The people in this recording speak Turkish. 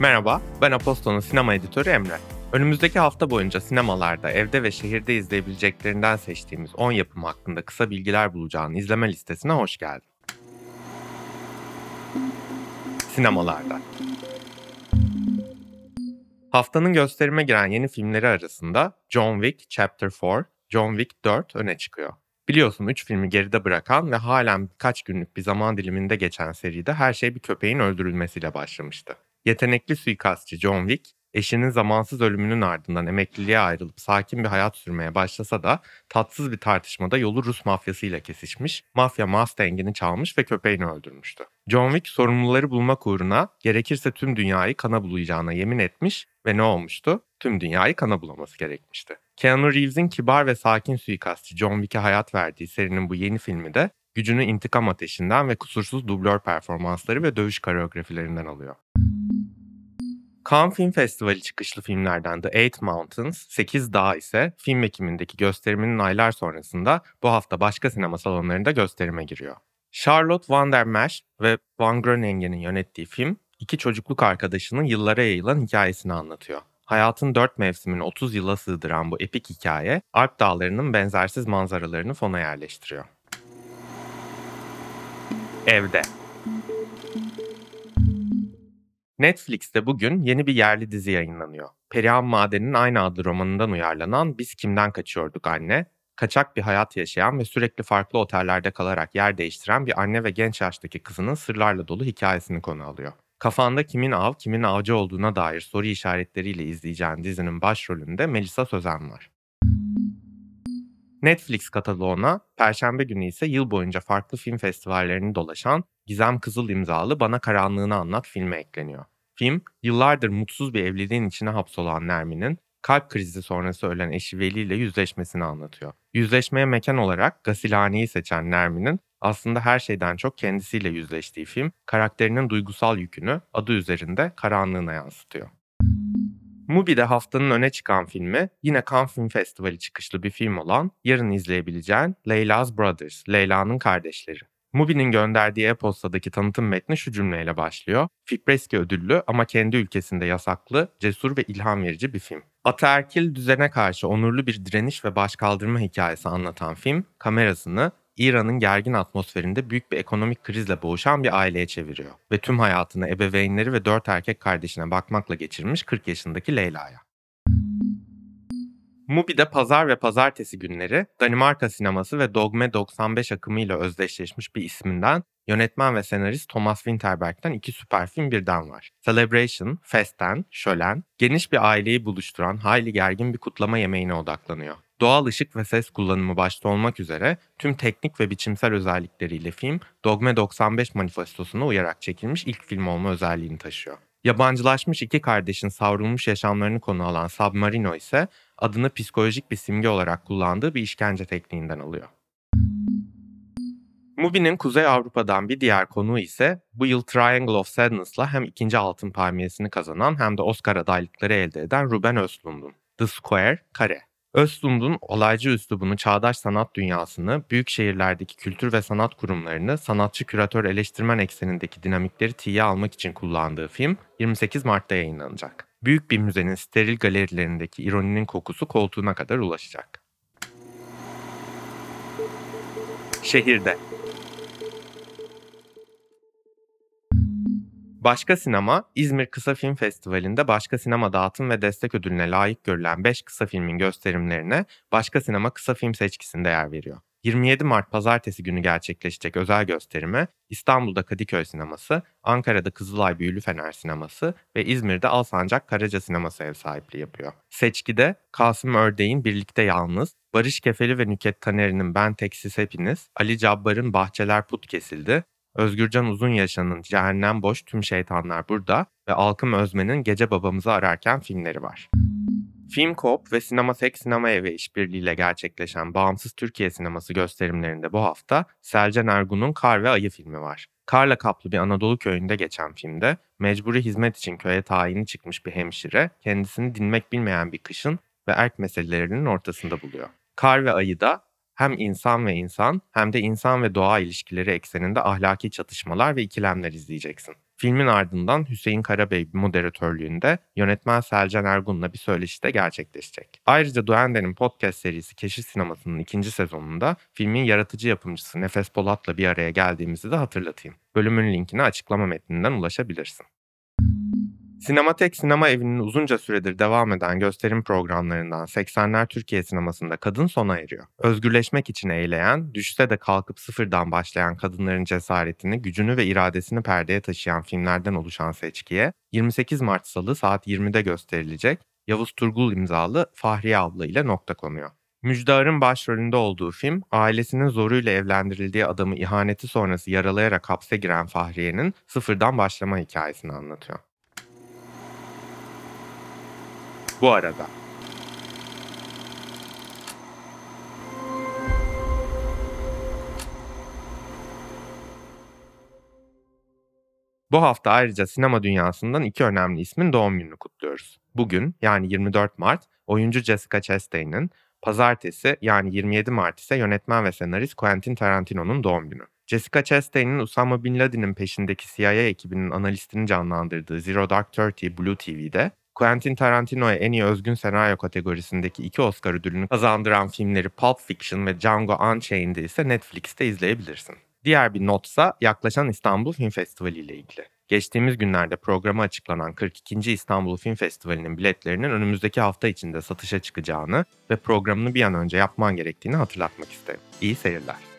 Merhaba, ben Aposto'nun sinema editörü Emre. Önümüzdeki hafta boyunca sinemalarda, evde ve şehirde izleyebileceklerinden seçtiğimiz 10 yapım hakkında kısa bilgiler bulacağın izleme listesine hoş geldin. Sinemalarda Haftanın gösterime giren yeni filmleri arasında John Wick Chapter 4, John Wick 4 öne çıkıyor. Biliyorsun 3 filmi geride bırakan ve halen birkaç günlük bir zaman diliminde geçen seride her şey bir köpeğin öldürülmesiyle başlamıştı. Yetenekli suikastçı John Wick, eşinin zamansız ölümünün ardından emekliliğe ayrılıp sakin bir hayat sürmeye başlasa da tatsız bir tartışmada yolu Rus mafyasıyla kesişmiş, mafya Mustang'ini çalmış ve köpeğini öldürmüştü. John Wick sorumluları bulmak uğruna gerekirse tüm dünyayı kana bulayacağına yemin etmiş ve ne olmuştu? Tüm dünyayı kana bulaması gerekmişti. Keanu Reeves'in kibar ve sakin suikastçı John Wick'e hayat verdiği serinin bu yeni filmi de gücünü intikam ateşinden ve kusursuz dublör performansları ve dövüş koreografilerinden alıyor. Cannes Film Festivali çıkışlı filmlerden The Eight Mountains, 8 Dağ ise film ekimindeki gösteriminin aylar sonrasında bu hafta başka sinema salonlarında gösterime giriyor. Charlotte Van der Mesch ve Van Groeningen'in yönettiği film, iki çocukluk arkadaşının yıllara yayılan hikayesini anlatıyor. Hayatın dört mevsimini 30 yıla sığdıran bu epik hikaye, Alp dağlarının benzersiz manzaralarını fona yerleştiriyor. Evde Netflix'te bugün yeni bir yerli dizi yayınlanıyor. Perihan Maden'in aynı adlı romanından uyarlanan Biz Kimden Kaçıyorduk Anne, kaçak bir hayat yaşayan ve sürekli farklı otellerde kalarak yer değiştiren bir anne ve genç yaştaki kızının sırlarla dolu hikayesini konu alıyor. Kafanda kimin av, kimin avcı olduğuna dair soru işaretleriyle izleyeceğin dizinin başrolünde Melisa Sözen var. Netflix kataloğuna Perşembe günü ise yıl boyunca farklı film festivallerini dolaşan Gizem Kızıl imzalı Bana Karanlığını Anlat filmi ekleniyor. Film, yıllardır mutsuz bir evliliğin içine hapsolan Nermin'in kalp krizi sonrası ölen eşi Veli ile yüzleşmesini anlatıyor. Yüzleşmeye mekan olarak Gasilhane'yi seçen Nermin'in aslında her şeyden çok kendisiyle yüzleştiği film, karakterinin duygusal yükünü adı üzerinde karanlığına yansıtıyor. Mubi'de haftanın öne çıkan filmi yine Cannes Film Festivali çıkışlı bir film olan yarın izleyebileceğin Leyla''s Brothers, Leyla'nın Kardeşleri. Mubi'nin gönderdiği e-postadaki tanıtım metni şu cümleyle başlıyor. Fipreski ödüllü ama kendi ülkesinde yasaklı, cesur ve ilham verici bir film. Ataerkil düzene karşı onurlu bir direniş ve başkaldırma hikayesi anlatan film, kamerasını İran'ın gergin atmosferinde büyük bir ekonomik krizle boğuşan bir aileye çeviriyor ve tüm hayatını ebeveynleri ve dört erkek kardeşine bakmakla geçirmiş 40 yaşındaki Leyla'ya. Mubi'de pazar ve pazartesi günleri Danimarka sineması ve Dogme 95 akımıyla özdeşleşmiş bir isminden yönetmen ve senarist Thomas Winterberg'den iki süper film birden var. Celebration, Festen, Şölen, geniş bir aileyi buluşturan hayli gergin bir kutlama yemeğine odaklanıyor. Doğal ışık ve ses kullanımı başta olmak üzere tüm teknik ve biçimsel özellikleriyle film Dogme 95 manifestosuna uyarak çekilmiş ilk film olma özelliğini taşıyor. Yabancılaşmış iki kardeşin savrulmuş yaşamlarını konu alan Submarino ise adını psikolojik bir simge olarak kullandığı bir işkence tekniğinden alıyor. Mubi'nin Kuzey Avrupa'dan bir diğer konuğu ise bu yıl Triangle of Sadness'la hem ikinci altın palmiyesini kazanan hem de Oscar adaylıkları elde eden Ruben Östlund'un The Square, Kare. Östlund'un olaycı üslubunu çağdaş sanat dünyasını, büyük şehirlerdeki kültür ve sanat kurumlarını, sanatçı küratör eleştirmen eksenindeki dinamikleri tiye almak için kullandığı film 28 Mart'ta yayınlanacak. Büyük bir müzenin steril galerilerindeki ironinin kokusu koltuğuna kadar ulaşacak. Şehirde Başka Sinema, İzmir Kısa Film Festivali'nde Başka Sinema Dağıtım ve Destek Ödülüne layık görülen 5 kısa filmin gösterimlerine Başka Sinema Kısa Film Seçkisi'nde yer veriyor. 27 Mart pazartesi günü gerçekleşecek özel gösterime İstanbul'da Kadıköy Sineması, Ankara'da Kızılay Büyülü Fener Sineması ve İzmir'de Alsancak Karaca Sineması ev sahipliği yapıyor. Seçkide Kasım Ördeğin Birlikte Yalnız, Barış Kefeli ve Nüket Taner'in Ben Teksiz Hepiniz, Ali Cabbar'ın Bahçeler Put Kesildi, Özgürcan Uzun Yaşan'ın Cehennem Boş Tüm Şeytanlar Burada ve Alkım Özmen'in Gece Babamızı Ararken filmleri var. Film Coop ve Sinematek Sinema Evi işbirliğiyle gerçekleşen Bağımsız Türkiye Sineması gösterimlerinde bu hafta Selcan Ergun'un Kar ve Ayı filmi var. Karla kaplı bir Anadolu köyünde geçen filmde mecburi hizmet için köye tayini çıkmış bir hemşire kendisini dinmek bilmeyen bir kışın ve erk meselelerinin ortasında buluyor. Kar ve Ayı da Hem insan ve insan hem de insan ve doğa ilişkileri ekseninde ahlaki çatışmalar ve ikilemler izleyeceksin. Filmin ardından Hüseyin Karabey moderatörlüğünde yönetmen Selcan Ergun'la bir söyleşi de gerçekleşecek. Ayrıca Duende'nin podcast serisi Keşif Sineması'nın ikinci sezonunda filmin yaratıcı yapımcısı Nefes Polat'la bir araya geldiğimizi de hatırlatayım. Bölümün linkine açıklama metninden ulaşabilirsin. Sinematek Sinema Evi'nin uzunca süredir devam eden gösterim programlarından 80'ler Türkiye sinemasında kadın sona eriyor. Özgürleşmek için eğleyen, düşse de kalkıp sıfırdan başlayan kadınların cesaretini, gücünü ve iradesini perdeye taşıyan filmlerden oluşan seçkiye 28 Mart Salı saat 20'de gösterilecek Yavuz Turgul imzalı Fahriye abla ile nokta konuyor. Müjdar'ın başrolünde olduğu film, ailesinin zoruyla evlendirildiği adamı ihaneti sonrası yaralayarak hapse giren Fahriye'nin sıfırdan başlama hikayesini anlatıyor. Bu arada Bu hafta ayrıca sinema dünyasından iki önemli ismin doğum gününü kutluyoruz. Bugün yani 24 Mart oyuncu Jessica Chastain'in, pazartesi yani 27 Mart ise yönetmen ve senarist Quentin Tarantino'nun doğum günü. Jessica Chastain'in Usama Bin Laden'in peşindeki CIA ekibinin analistini canlandırdığı Zero Dark Thirty Blue TV'de Quentin Tarantino'ya en iyi özgün senaryo kategorisindeki iki Oscar ödülünü kazandıran filmleri Pulp Fiction ve Django Unchained'i ise Netflix'te izleyebilirsin. Diğer bir notsa yaklaşan İstanbul Film Festivali ile ilgili. Geçtiğimiz günlerde programa açıklanan 42. İstanbul Film Festivali'nin biletlerinin önümüzdeki hafta içinde satışa çıkacağını ve programını bir an önce yapman gerektiğini hatırlatmak isterim. İyi seyirler.